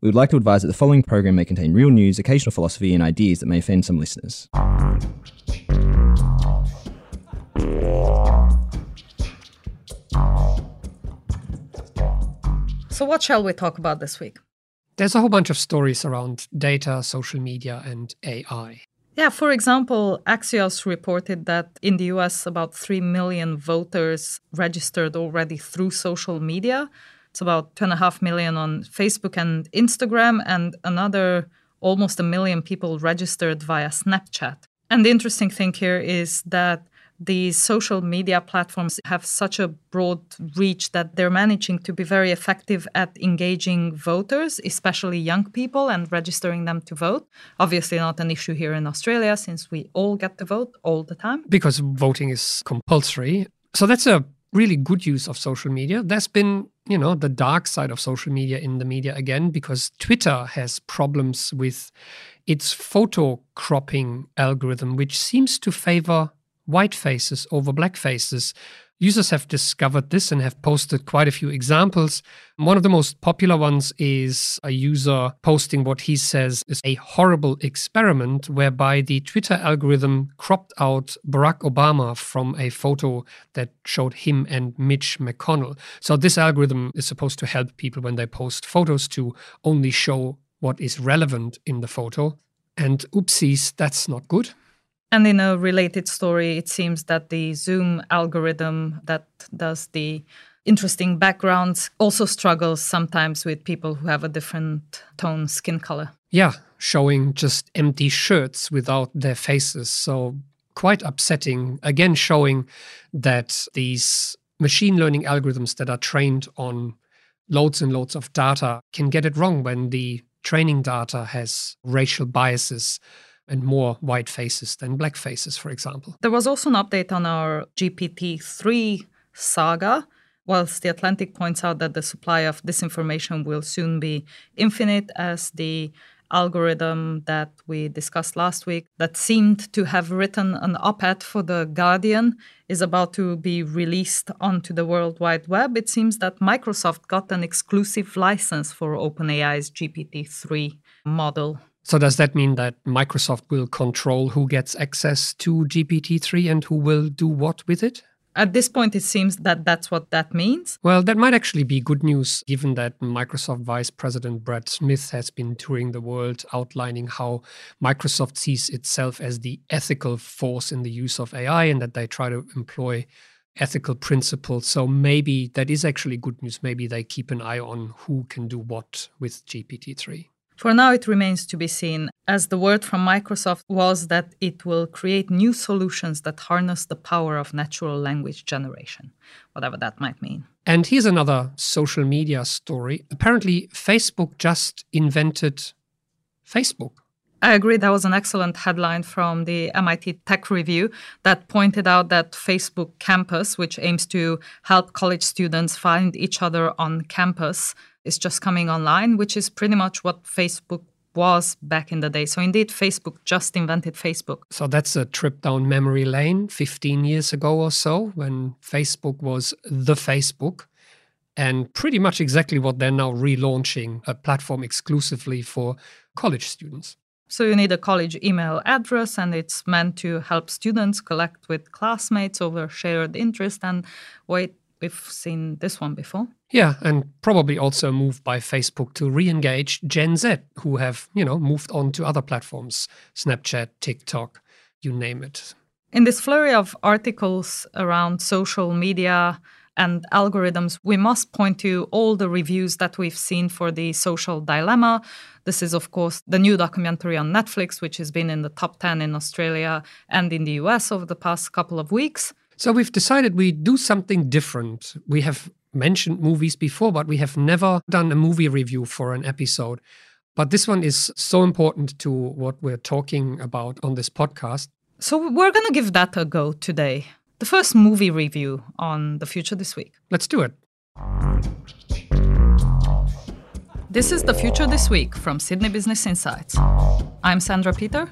We would like to advise that the following program may contain real news, occasional philosophy, and ideas that may offend some listeners. So, what shall we talk about this week? There's a whole bunch of stories around data, social media, and AI. Yeah, for example, Axios reported that in the US, about 3 million voters registered already through social media. It's about 2.5 million on Facebook and Instagram, and another almost a million people registered via Snapchat. And the interesting thing here is that these social media platforms have such a broad reach that they're managing to be very effective at engaging voters, especially young people, and registering them to vote. Obviously, not an issue here in Australia since we all get to vote all the time. Because voting is compulsory. So that's a really good use of social media. There's been, you know, the dark side of social media in the media again because Twitter has problems with its photo cropping algorithm, which seems to favor white faces over black faces. Users have discovered this and have posted quite a few examples. One of the most popular ones is a user posting what he says is a horrible experiment whereby the Twitter algorithm cropped out Barack Obama from a photo that showed him and Mitch McConnell. So, this algorithm is supposed to help people when they post photos to only show what is relevant in the photo. And oopsies, that's not good. And in a related story, it seems that the Zoom algorithm that does the interesting backgrounds also struggles sometimes with people who have a different tone skin color. Yeah, showing just empty shirts without their faces. So quite upsetting. Again, showing that these machine learning algorithms that are trained on loads and loads of data can get it wrong when the training data has racial biases and more white faces than black faces, for example. There was also an update on our GPT 3 saga. Whilst The Atlantic points out that the supply of disinformation will soon be infinite, as the algorithm that we discussed last week, that seemed to have written an op ed for The Guardian, is about to be released onto the World Wide Web. It seems that Microsoft got an exclusive license for OpenAI's GPT 3 model. So does that mean that Microsoft will control who gets access to GPT-3 and who will do what with it? At this point, it seems that that's what that means. Well, that might actually be good news, given that Microsoft Vice President Brad Smith has been touring the world outlining how Microsoft sees itself as the ethical force in the use of AI and that they try to employ ethical principles. So maybe that is actually good news. Maybe they keep an eye on who can do what with GPT 3. For now, it remains to be seen, as the word from Microsoft was that it will create new solutions that harness the power of natural language generation, whatever that might mean. And here's another social media story. Apparently, Facebook just invented Facebook. I agree. That was an excellent headline from the MIT Tech Review that pointed out that Facebook Campus, which aims to help college students find each other on campus, is just coming online, which is pretty much what Facebook was back in the day. So indeed, Facebook just invented Facebook. So that's a trip down memory lane 15 years ago or so when Facebook was the Facebook. And pretty much exactly what they're now relaunching a platform exclusively for college students. So you need a college email address, and it's meant to help students collect with classmates over shared interest. And wait, we've seen this one before. Yeah, and probably also moved by Facebook to re-engage Gen Z, who have, you know, moved on to other platforms, Snapchat, TikTok, you name it. In this flurry of articles around social media and algorithms, we must point to all the reviews that we've seen for the social dilemma. This is, of course, the new documentary on Netflix, which has been in the top 10 in Australia and in the US over the past couple of weeks. So we've decided we do something different. We have mentioned movies before, but we have never done a movie review for an episode. But this one is so important to what we're talking about on this podcast. So we're going to give that a go today. The first movie review on The Future This Week. Let's do it. This is The Future This Week from Sydney Business Insights. I'm Sandra Peter.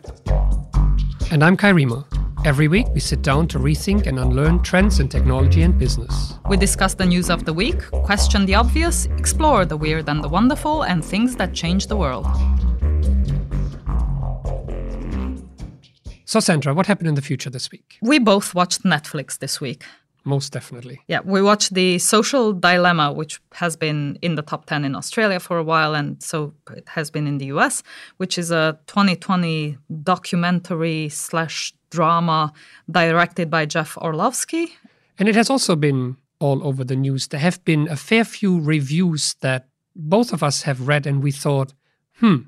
And I'm Kai Riemer. Every week, we sit down to rethink and unlearn trends in technology and business. We discuss the news of the week, question the obvious, explore the weird and the wonderful, and things that change the world. So, Sandra, what happened in the future this week? We both watched Netflix this week. Most definitely. Yeah, we watched The Social Dilemma, which has been in the top 10 in Australia for a while, and so it has been in the US, which is a 2020 documentary slash drama directed by Jeff Orlowski. And it has also been all over the news. There have been a fair few reviews that both of us have read, and we thought, hmm,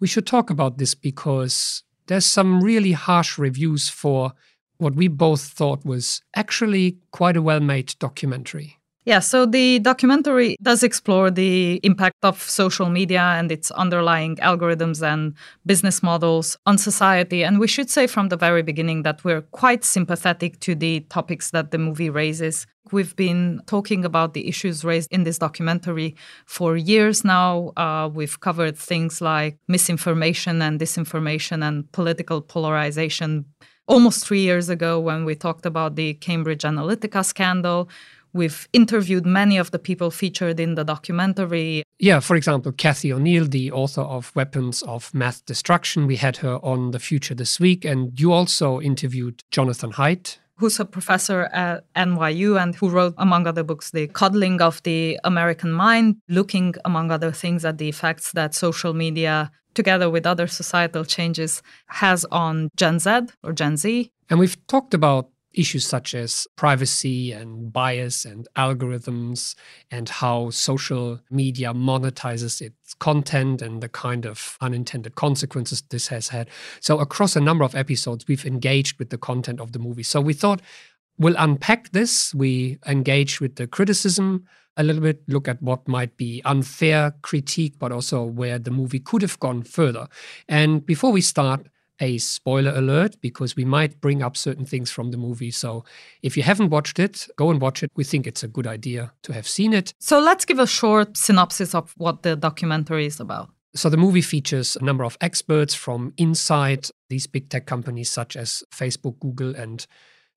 we should talk about this because there's some really harsh reviews for what we both thought was actually quite a well made documentary. Yeah, so the documentary does explore the impact of social media and its underlying algorithms and business models on society. And we should say from the very beginning that we're quite sympathetic to the topics that the movie raises. We've been talking about the issues raised in this documentary for years now. Uh, we've covered things like misinformation and disinformation and political polarization almost three years ago when we talked about the Cambridge Analytica scandal. We've interviewed many of the people featured in the documentary. Yeah, for example, Cathy O'Neil, the author of Weapons of Math Destruction. We had her on The Future this week. And you also interviewed Jonathan Haidt. Who's a professor at NYU and who wrote, among other books, The Coddling of the American Mind, looking, among other things, at the effects that social media, together with other societal changes, has on Gen Z or Gen Z. And we've talked about issues such as privacy and bias and algorithms and how social media monetizes its content and the kind of unintended consequences this has had. So, across a number of episodes, we've engaged with the content of the movie. So, we thought we'll unpack this. We engage with the criticism a little bit, look at what might be unfair critique, but also where the movie could have gone further. And before we start, a spoiler alert because we might bring up certain things from the movie. So if you haven't watched it, go and watch it. We think it's a good idea to have seen it. So let's give a short synopsis of what the documentary is about. So the movie features a number of experts from inside these big tech companies such as Facebook, Google, and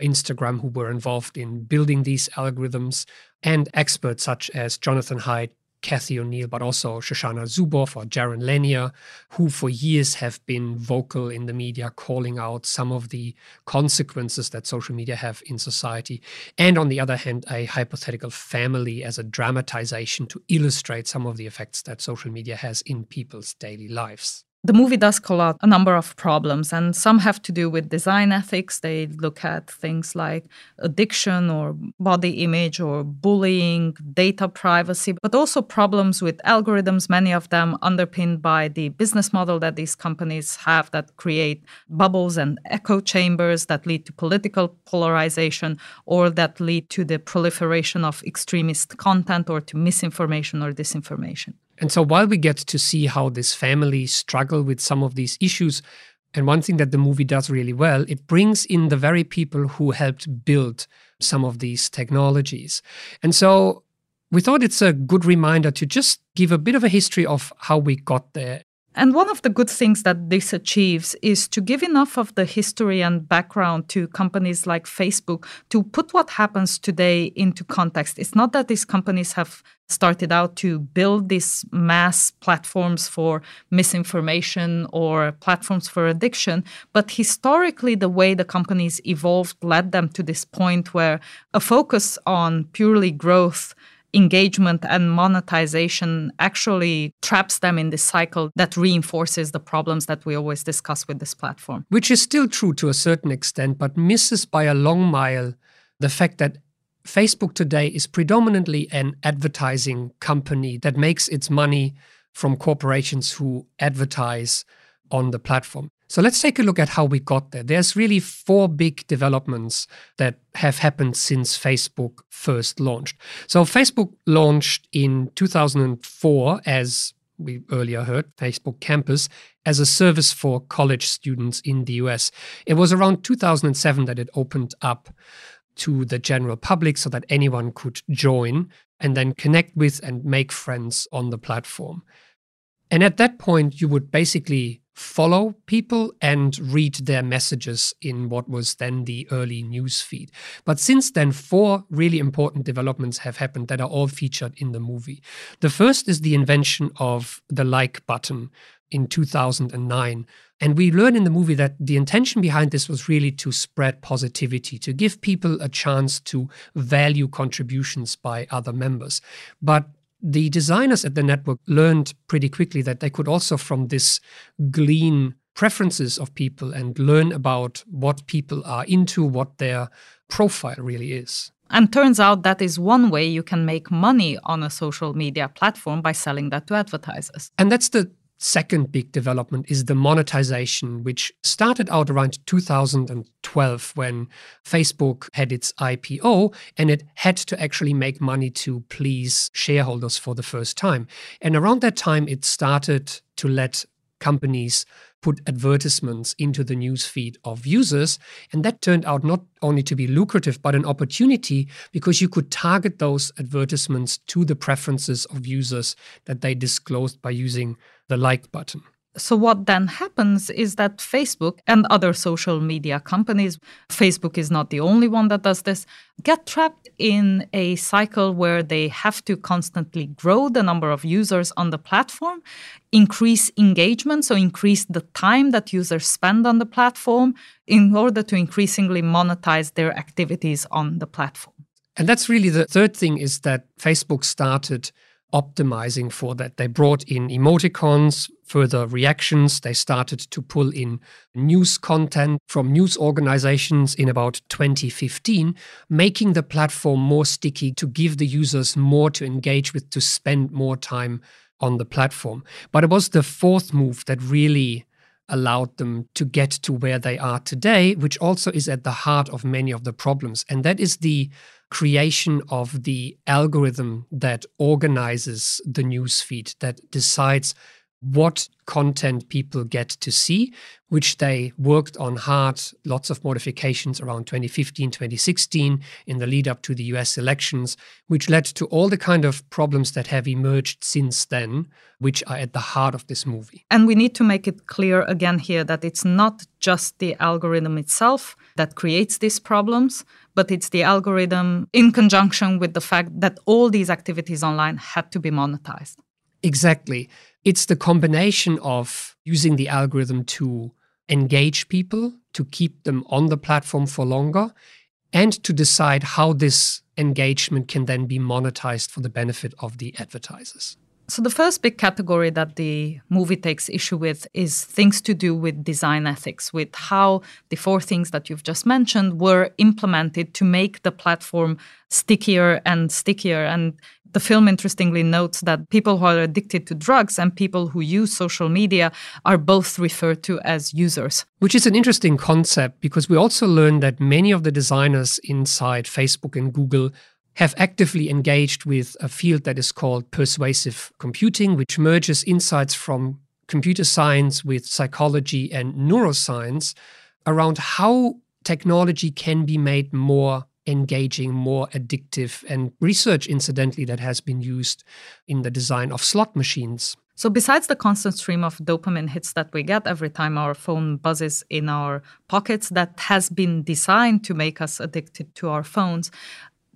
Instagram who were involved in building these algorithms, and experts such as Jonathan Haidt, Cathy O'Neil, but also Shoshana Zuboff or Jaron Lanier, who for years have been vocal in the media, calling out some of the consequences that social media have in society. And on the other hand, a hypothetical family as a dramatization to illustrate some of the effects that social media has in people's daily lives the movie does call out a number of problems, and some have to do with design ethics. They look at things like addiction or body image or bullying, data privacy, but also problems with algorithms, many of them underpinned by the business model that these companies have that create bubbles and echo chambers that lead to political polarization or that lead to the proliferation of extremist content or to misinformation or disinformation. And so while we get to see how this family struggle with some of these issues, and one thing that the movie does really well, it brings in the very people who helped build some of these technologies. And so we thought it's a good reminder to just give a bit of a history of how we got there and one of the good things that this achieves is to give enough of the history and background to companies like Facebook to put what happens today into context. It's not that these companies have started out to build these mass platforms for misinformation or platforms for addiction, but historically, the way the companies evolved led them to this point where a focus on purely growth engagement and monetization actually traps them in this cycle that reinforces the problems that we always discuss with this platform. Which is still true to a certain extent, but misses by a long mile the fact that Facebook today is predominantly an advertising company that makes its money from corporations who advertise on the platform. So let's take a look at how we got there. There's really four big developments that have happened since Facebook first launched. So Facebook launched in 2004 as we earlier heard, Facebook Campus, as a service for college students in the US. It was around 2007 that it opened up to the general public so that anyone could join and then connect with and make friends on the platform. And at that point, you would basically follow people and read their messages in what was then the early news feed. But since then, four really important developments have happened that are all featured in the movie. The first is the invention of the like button in 2009. And we learn in the movie that the intention behind this was really to spread positivity, to give people a chance to value contributions by other members. But the designers at the network learned pretty quickly that they could also, from this, glean preferences of people and learn about what people are into, what their profile really is. And turns out that is one way you can make money on a social media platform by selling that to advertisers. And that's the second big development is the monetization, which started out around 2012 when Facebook had its IPO and it had to actually make money to please shareholders for the first time. And around that time, it started to let companies put advertisements into the newsfeed of users. And that turned out not only to be lucrative, but an opportunity because you could target those advertisements to the preferences of users that they disclosed by using the like button. So, what then happens is that Facebook and other social media companies, Facebook is not the only one that does this, get trapped in a cycle where they have to constantly grow the number of users on the platform, increase engagement, so increase the time that users spend on the platform in order to increasingly monetize their activities on the platform. And that's really the third thing is that Facebook started optimizing for that. They brought in emoticons, further reactions. They started to pull in news content from news organizations in about 2015, making the platform more sticky to give the users more to engage with, to spend more time on the platform. But it was the fourth move that really allowed them to get to where they are today, which also is at the heart of many of the problems. And that is the creation of the algorithm that organizes the newsfeed, that decides what content people get to see, which they worked on hard, lots of modifications around 2015, 2016 in the lead up to the US elections, which led to all the kind of problems that have emerged since then, which are at the heart of this movie. And we need to make it clear again here that it's not just the algorithm itself that creates these problems, but it's the algorithm in conjunction with the fact that all these activities online had to be monetized. Exactly. It's the combination of using the algorithm to engage people, to keep them on the platform for longer, and to decide how this engagement can then be monetized for the benefit of the advertisers. So, the first big category that the movie takes issue with is things to do with design ethics, with how the four things that you've just mentioned were implemented to make the platform stickier and stickier. And the film interestingly notes that people who are addicted to drugs and people who use social media are both referred to as users. Which is an interesting concept because we also learned that many of the designers inside Facebook and Google have actively engaged with a field that is called persuasive computing, which merges insights from computer science with psychology and neuroscience around how technology can be made more engaging, more addictive, and research, incidentally, that has been used in the design of slot machines. So, besides the constant stream of dopamine hits that we get every time our phone buzzes in our pockets, that has been designed to make us addicted to our phones,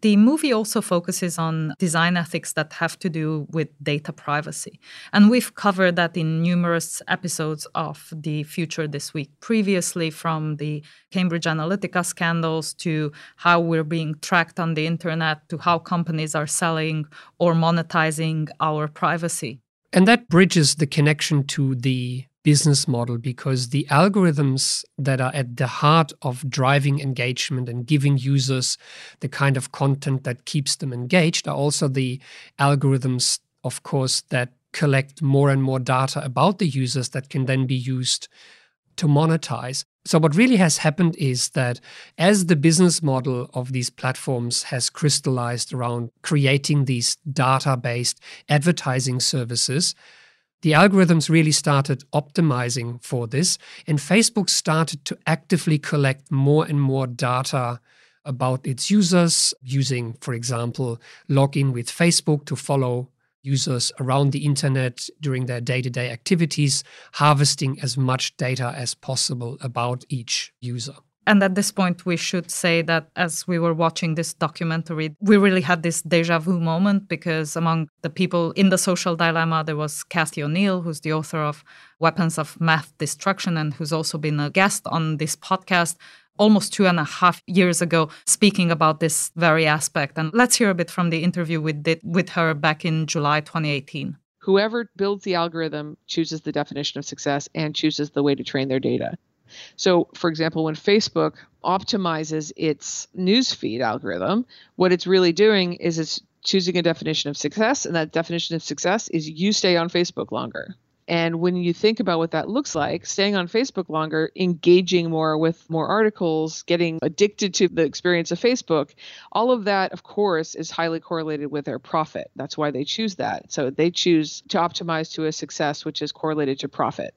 the movie also focuses on design ethics that have to do with data privacy. And we've covered that in numerous episodes of The Future This Week previously, from the Cambridge Analytica scandals to how we're being tracked on the internet to how companies are selling or monetizing our privacy. And that bridges the connection to the business model because the algorithms that are at the heart of driving engagement and giving users the kind of content that keeps them engaged are also the algorithms, of course, that collect more and more data about the users that can then be used to monetize. So, what really has happened is that as the business model of these platforms has crystallized around creating these data based advertising services, the algorithms really started optimizing for this, and Facebook started to actively collect more and more data about its users using, for example, login with Facebook to follow users around the internet during their day to day activities, harvesting as much data as possible about each user. And at this point, we should say that as we were watching this documentary, we really had this deja vu moment because among the people in the social dilemma, there was Cathy O'Neil, who's the author of Weapons of Math Destruction and who's also been a guest on this podcast almost two and a half years ago speaking about this very aspect. And let's hear a bit from the interview we did with her back in July 2018. Whoever builds the algorithm chooses the definition of success and chooses the way to train their data. So, for example, when Facebook optimizes its newsfeed algorithm, what it's really doing is it's choosing a definition of success, and that definition of success is you stay on Facebook longer. And when you think about what that looks like, staying on Facebook longer, engaging more with more articles, getting addicted to the experience of Facebook, all of that, of course, is highly correlated with their profit. That's why they choose that. So they choose to optimize to a success which is correlated to profit.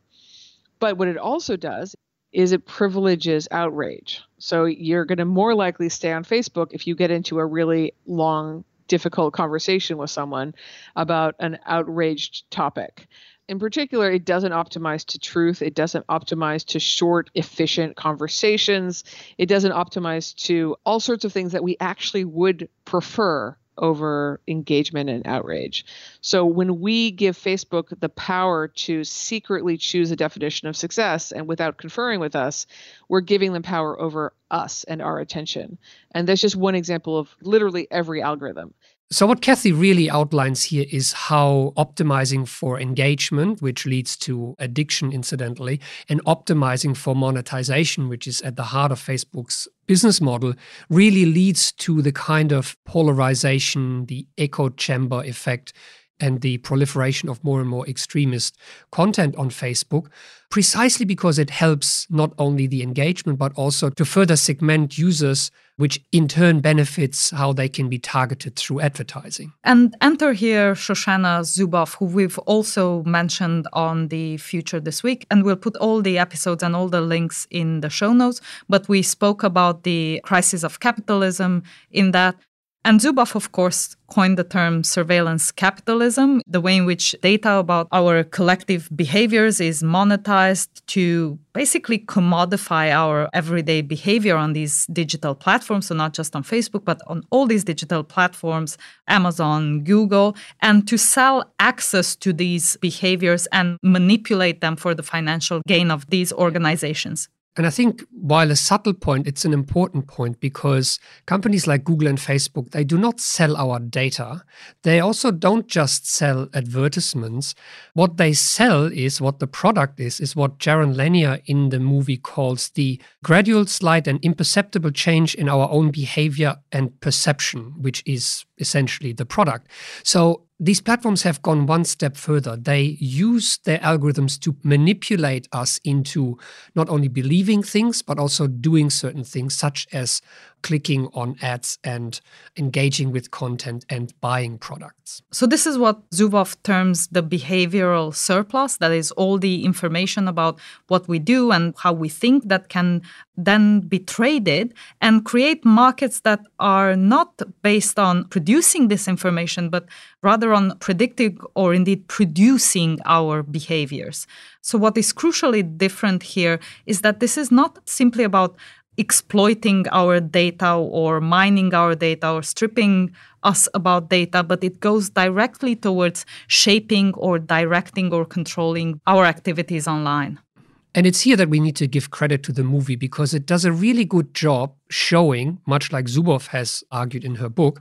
But what it also does is it privileges outrage. So you're going to more likely stay on Facebook if you get into a really long, difficult conversation with someone about an outraged topic. In particular, it doesn't optimize to truth. It doesn't optimize to short, efficient conversations. It doesn't optimize to all sorts of things that we actually would prefer over engagement and outrage. So when we give Facebook the power to secretly choose a definition of success and without conferring with us, we're giving them power over us and our attention. And that's just one example of literally every algorithm. So, what Cathy really outlines here is how optimizing for engagement, which leads to addiction, incidentally, and optimizing for monetization, which is at the heart of Facebook's business model, really leads to the kind of polarization, the echo chamber effect and the proliferation of more and more extremist content on Facebook, precisely because it helps not only the engagement, but also to further segment users, which in turn benefits how they can be targeted through advertising. And enter here Shoshana Zuboff, who we've also mentioned on the Future This Week. And we'll put all the episodes and all the links in the show notes. But we spoke about the crisis of capitalism in that. And Zuboff, of course, coined the term surveillance capitalism, the way in which data about our collective behaviors is monetized to basically commodify our everyday behavior on these digital platforms. So, not just on Facebook, but on all these digital platforms, Amazon, Google, and to sell access to these behaviors and manipulate them for the financial gain of these organizations. And I think while a subtle point, it's an important point because companies like Google and Facebook, they do not sell our data. They also don't just sell advertisements. What they sell is what the product is, is what Jaron Lanier in the movie calls the gradual, slight, and imperceptible change in our own behavior and perception, which is essentially the product. So these platforms have gone one step further. They use their algorithms to manipulate us into not only believing things, but also doing certain things, such as clicking on ads and engaging with content and buying products. So, this is what Zuboff terms the behavioral surplus that is, all the information about what we do and how we think that can then be traded and create markets that are not based on producing this information, but rather on predicting or indeed producing our behaviors. So, what is crucially different here is that this is not simply about exploiting our data or mining our data or stripping us about data, but it goes directly towards shaping or directing or controlling our activities online. And it's here that we need to give credit to the movie because it does a really good job showing, much like Zuboff has argued in her book,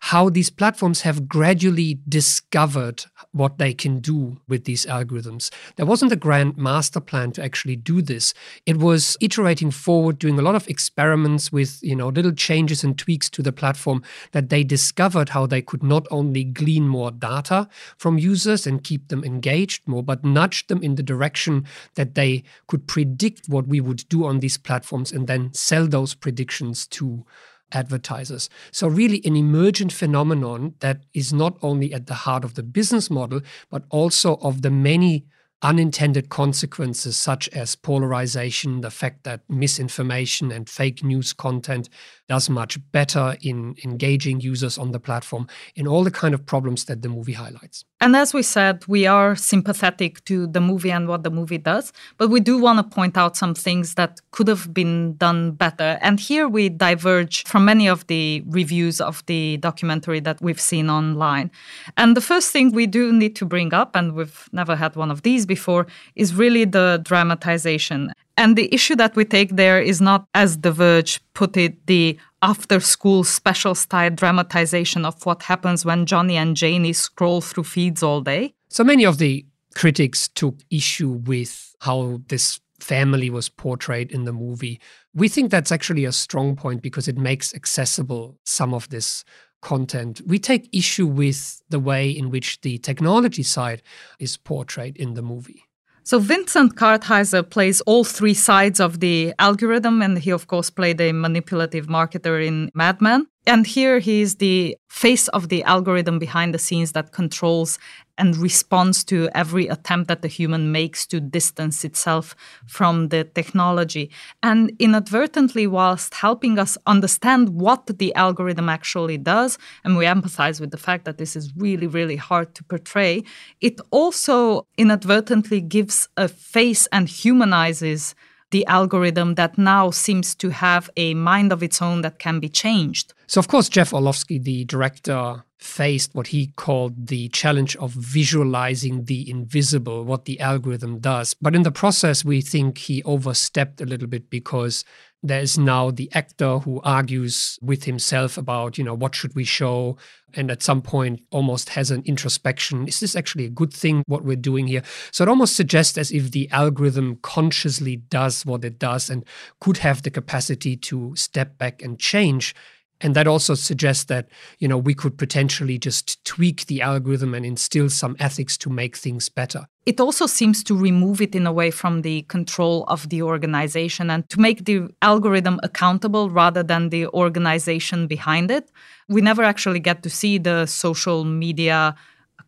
how these platforms have gradually discovered what they can do with these algorithms. There wasn't a grand master plan to actually do this. It was iterating forward, doing a lot of experiments with, you know, little changes and tweaks to the platform that they discovered how they could not only glean more data from users and keep them engaged more, but nudge them in the direction that they could predict what we would do on these platforms and then sell those predictions to advertisers. So, really, an emergent phenomenon that is not only at the heart of the business model, but also of the many unintended consequences such as polarization, the fact that misinformation and fake news content does much better in engaging users on the platform, in all the kind of problems that the movie highlights. And as we said, we are sympathetic to the movie and what the movie does, but we do want to point out some things that could have been done better. And here we diverge from many of the reviews of the documentary that we've seen online. And the first thing we do need to bring up, and we've never had one of these before, is really the dramatization. And the issue that we take there is not, as The Verge put it, the after school special style dramatization of what happens when Johnny and Janie scroll through feeds all day. So many of the critics took issue with how this family was portrayed in the movie. We think that's actually a strong point because it makes accessible some of this content. We take issue with the way in which the technology side is portrayed in the movie. So Vincent Kartheiser plays all three sides of the algorithm, and he, of course, played a manipulative marketer in Mad Men. And here he is the face of the algorithm behind the scenes that controls and responds to every attempt that the human makes to distance itself from the technology. And inadvertently, whilst helping us understand what the algorithm actually does, and we empathize with the fact that this is really, really hard to portray, it also inadvertently gives a face and humanizes the algorithm that now seems to have a mind of its own that can be changed. So, of course, Jeff Orlowski, the director, faced what he called the challenge of visualizing the invisible, what the algorithm does. But in the process, we think he overstepped a little bit because there is now the actor who argues with himself about, you know, what should we show? And at some point almost has an introspection. Is this actually a good thing, what we're doing here? So it almost suggests as if the algorithm consciously does what it does and could have the capacity to step back and change and that also suggests that you know we could potentially just tweak the algorithm and instill some ethics to make things better. It also seems to remove it in a way from the control of the organization and to make the algorithm accountable rather than the organization behind it. We never actually get to see the social media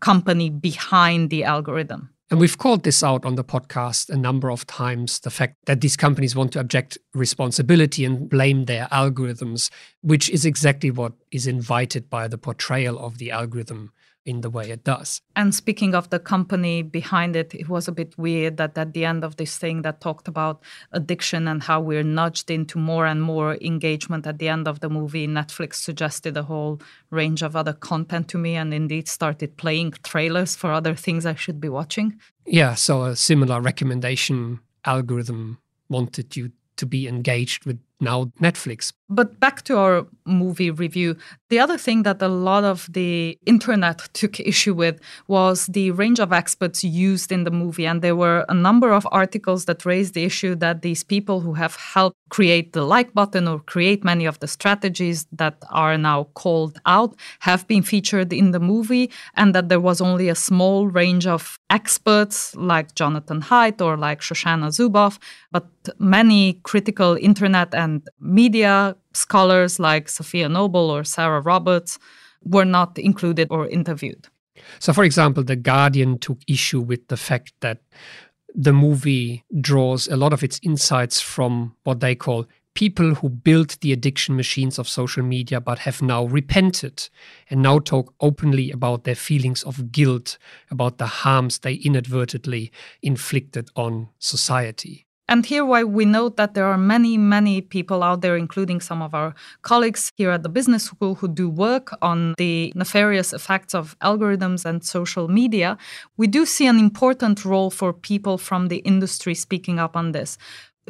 company behind the algorithm and we've called this out on the podcast a number of times the fact that these companies want to object responsibility and blame their algorithms, which is exactly what is invited by the portrayal of the algorithm in the way it does. And speaking of the company behind it, it was a bit weird that at the end of this thing that talked about addiction and how we're nudged into more and more engagement at the end of the movie, Netflix suggested a whole range of other content to me and indeed started playing trailers for other things I should be watching. Yeah, so a similar recommendation algorithm wanted you to be engaged with now Netflix. But back to our movie review, the other thing that a lot of the internet took issue with was the range of experts used in the movie. And there were a number of articles that raised the issue that these people who have helped create the like button or create many of the strategies that are now called out have been featured in the movie, and that there was only a small range of experts like Jonathan Haidt or like Shoshana Zuboff, but many critical internet and media scholars like Safiya Noble or Sarah Roberts were not included or interviewed. So, for example, The Guardian took issue with the fact that the movie draws a lot of its insights from what they call people who built the addiction machines of social media but have now repented and now talk openly about their feelings of guilt, about the harms they inadvertently inflicted on society. And here, why we note that there are many, many people out there, including some of our colleagues here at the business school, who do work on the nefarious effects of algorithms and social media. We do see an important role for people from the industry speaking up on this.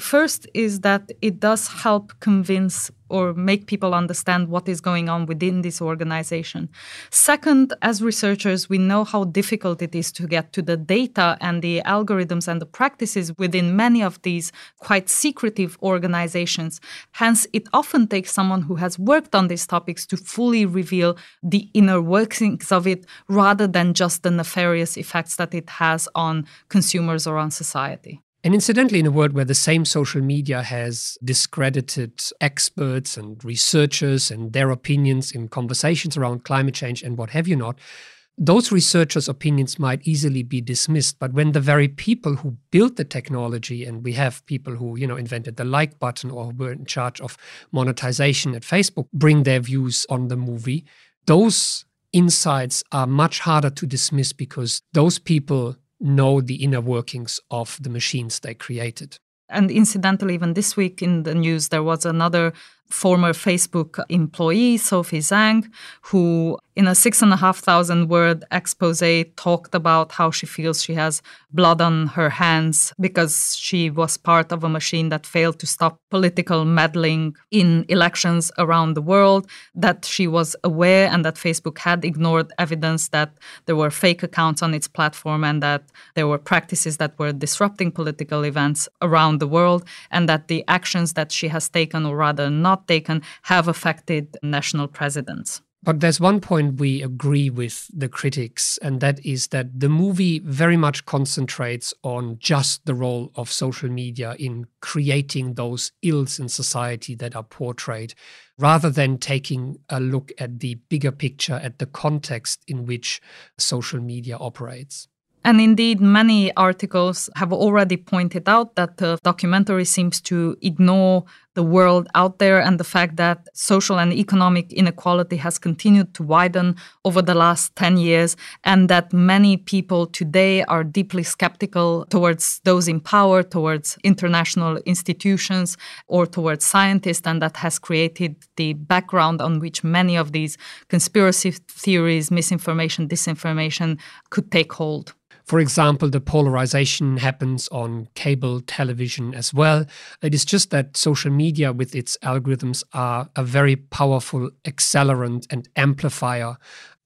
First is that it does help convince or make people understand what is going on within this organization. Second, as researchers, we know how difficult it is to get to the data and the algorithms and the practices within many of these quite secretive organizations. Hence, it often takes someone who has worked on these topics to fully reveal the inner workings of it rather than just the nefarious effects that it has on consumers or on society. And incidentally, in a world where the same social media has discredited experts and researchers and their opinions in conversations around climate change and what have you not, those researchers' opinions might easily be dismissed. But when the very people who built the technology, and we have people who, you know, invented the like button or were in charge of monetization at Facebook, bring their views on the movie, those insights are much harder to dismiss because those people know the inner workings of the machines they created. And incidentally, even this week in the news, there was another former Facebook employee, Sophie Zhang, who in a six and a half thousand word expose talked about how she feels she has blood on her hands because she was part of a machine that failed to stop political meddling in elections around the world, that she was aware and that Facebook had ignored evidence that there were fake accounts on its platform and that there were practices that were disrupting political events around the world, and that the actions that she has taken, or rather not taken, have affected national presidents. But there's one point we agree with the critics, and that is that the movie very much concentrates on just the role of social media in creating those ills in society that are portrayed, rather than taking a look at the bigger picture, at the context in which social media operates. And indeed, many articles have already pointed out that the documentary seems to ignore the world out there and the fact that social and economic inequality has continued to widen over the last 10 years, and that many people today are deeply skeptical towards those in power, towards international institutions, or towards scientists, and that has created the background on which many of these conspiracy theories, misinformation, disinformation could take hold. For example, the polarization happens on cable television as well. It is just that social media, with its algorithms, are a very powerful accelerant and amplifier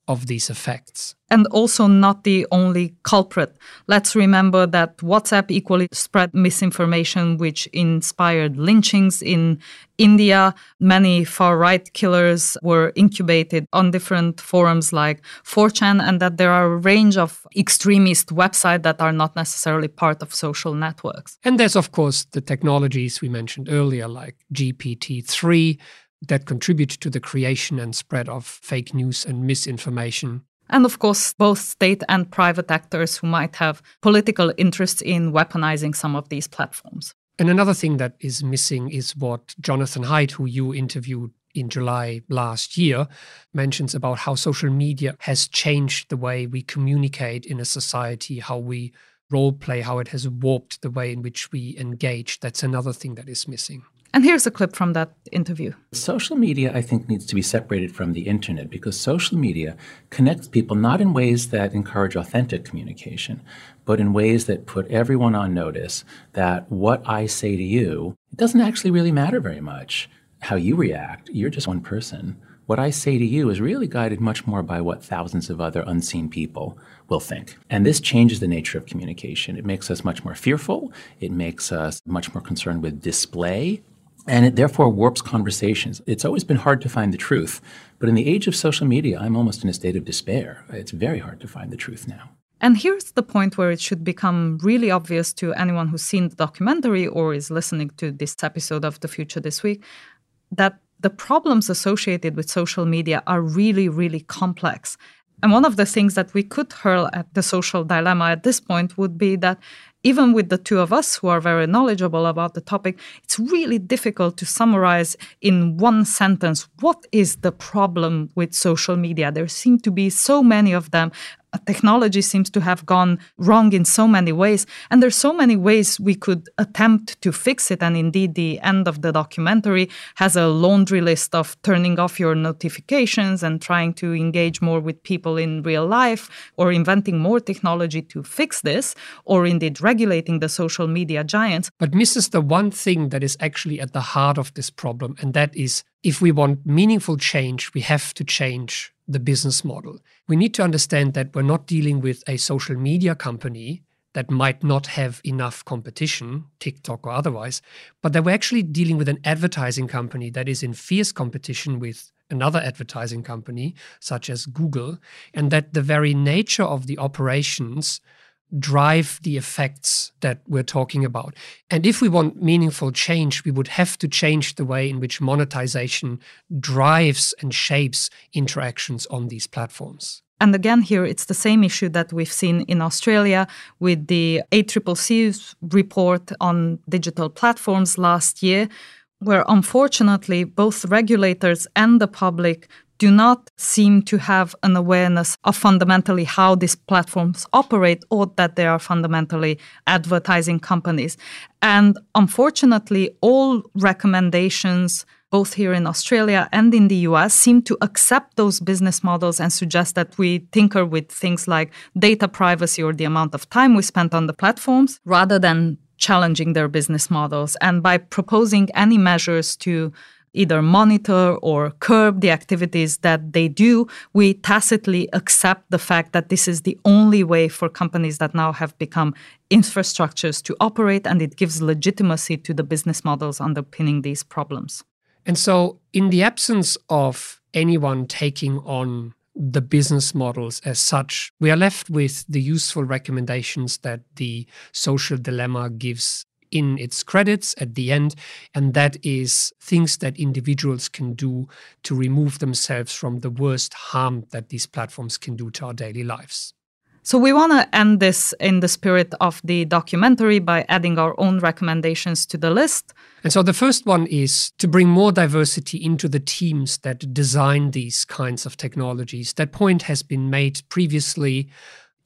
of these effects. And also not the only culprit. Let's remember that WhatsApp equally spread misinformation, which inspired lynchings in India. Many far right killers were incubated on different forums like 4chan, and that there are a range of extremist websites that are not necessarily part of social networks. And there's, of course, the technologies we mentioned earlier, like GPT 3 that contribute to the creation and spread of fake news and misinformation. And of course, both state and private actors who might have political interests in weaponizing some of these platforms. And another thing that is missing is what Jonathan Haidt, who you interviewed in July last year, mentions about how social media has changed the way we communicate in a society, how we role play, how it has warped the way in which we engage. That's another thing that is missing. And here's a clip from that interview. Social media, I think, needs to be separated from the internet because social media connects people not in ways that encourage authentic communication, but in ways that put everyone on notice that what I say to you, it doesn't actually really matter very much how you react. You're just one person. What I say to you is really guided much more by what thousands of other unseen people will think. And this changes the nature of communication. It makes us much more fearful. It makes us much more concerned with display and it therefore warps conversations. It's always been hard to find the truth, but in the age of social media, I'm almost in a state of despair. It's very hard to find the truth now. And here's the point where it should become really obvious to anyone who's seen the documentary or is listening to this episode of The Future This Week that the problems associated with social media are really, really complex. And one of the things that we could hurl at the social dilemma at this point would be that even with the two of us who are very knowledgeable about the topic, it's really difficult to summarize in one sentence what is the problem with social media. There seem to be so many of them technology seems to have gone wrong in so many ways. And there's so many ways we could attempt to fix it. And indeed, the end of the documentary has a laundry list of turning off your notifications and trying to engage more with people in real life or inventing more technology to fix this, or indeed regulating the social media giants. But misses the one thing that is actually at the heart of this problem, and that is if we want meaningful change, we have to change the business model. We need to understand that we're not dealing with a social media company that might not have enough competition, TikTok or otherwise, but that we're actually dealing with an advertising company that is in fierce competition with another advertising company, such as Google, and that the very nature of the operations drive the effects that we're talking about. And if we want meaningful change, we would have to change the way in which monetization drives and shapes interactions on these platforms. And again, here it's the same issue that we've seen in Australia with the ACCC's report on digital platforms last year, where unfortunately both regulators and the public do not seem to have an awareness of fundamentally how these platforms operate or that they are fundamentally advertising companies. And unfortunately, all recommendations, both here in Australia and in the US, seem to accept those business models and suggest that we tinker with things like data privacy or the amount of time we spent on the platforms rather than challenging their business models. And by proposing any measures to either monitor or curb the activities that they do, we tacitly accept the fact that this is the only way for companies that now have become infrastructures to operate, and it gives legitimacy to the business models underpinning these problems. And so, in the absence of anyone taking on the business models as such, we are left with the useful recommendations that the social dilemma gives in its credits at the end. And that is things that individuals can do to remove themselves from the worst harm that these platforms can do to our daily lives. So, we want to end this in the spirit of the documentary by adding our own recommendations to the list. And so, the first one is to bring more diversity into the teams that design these kinds of technologies. That point has been made previously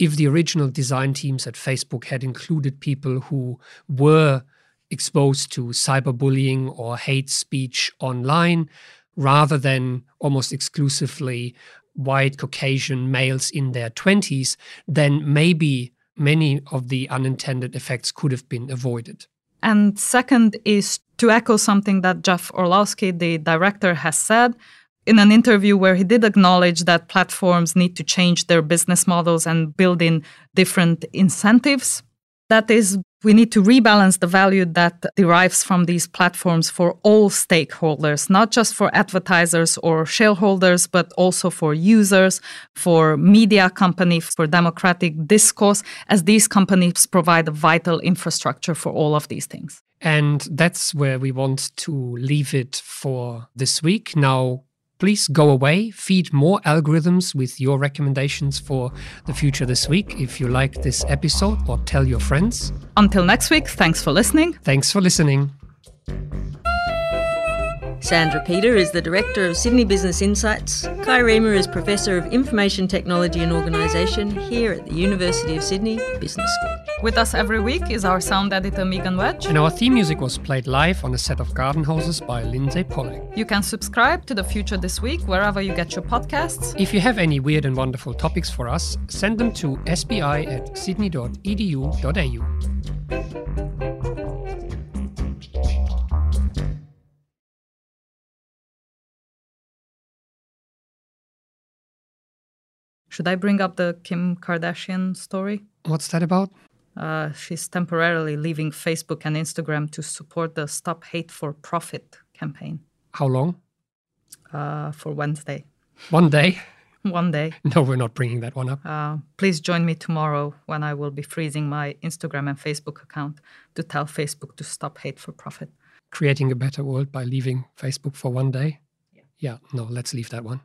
if the original design teams at Facebook had included people who were exposed to cyberbullying or hate speech online, rather than almost exclusively white Caucasian males in their 20s, then maybe many of the unintended effects could have been avoided. And second is to echo something that Jeff Orlowski, the director, has said in an interview where he did acknowledge that platforms need to change their business models and build in different incentives. That is, we need to rebalance the value that derives from these platforms for all stakeholders, not just for advertisers or shareholders, but also for users, for media companies, for democratic discourse, as these companies provide a vital infrastructure for all of these things. And that's where we want to leave it for this week. Now, please go away, feed more algorithms with your recommendations for the future this week if you like this episode or tell your friends. Until next week, thanks for listening. Thanks for listening. Sandra Peter is the Director of Sydney Business Insights. Kai Riemer is Professor of Information Technology and Organisation here at the University of Sydney Business School. With us every week is our sound editor Megan Wedge. And our theme music was played live on a set of garden hoses by Lindsay Pollack. You can subscribe to The Future This Week wherever you get your podcasts. If you have any weird and wonderful topics for us, send them to sbi at sydney.edu.au. Should I bring up the Kim Kardashian story? What's that about? Uh, she's temporarily leaving Facebook and Instagram to support the Stop Hate for Profit campaign. How long? Uh, for Wednesday. One day? One day. No, we're not bringing that one up. Uh, please join me tomorrow when I will be freezing my Instagram and Facebook account to tell Facebook to stop hate for profit. Creating a better world by leaving Facebook for one day? Yeah, yeah no, let's leave that one.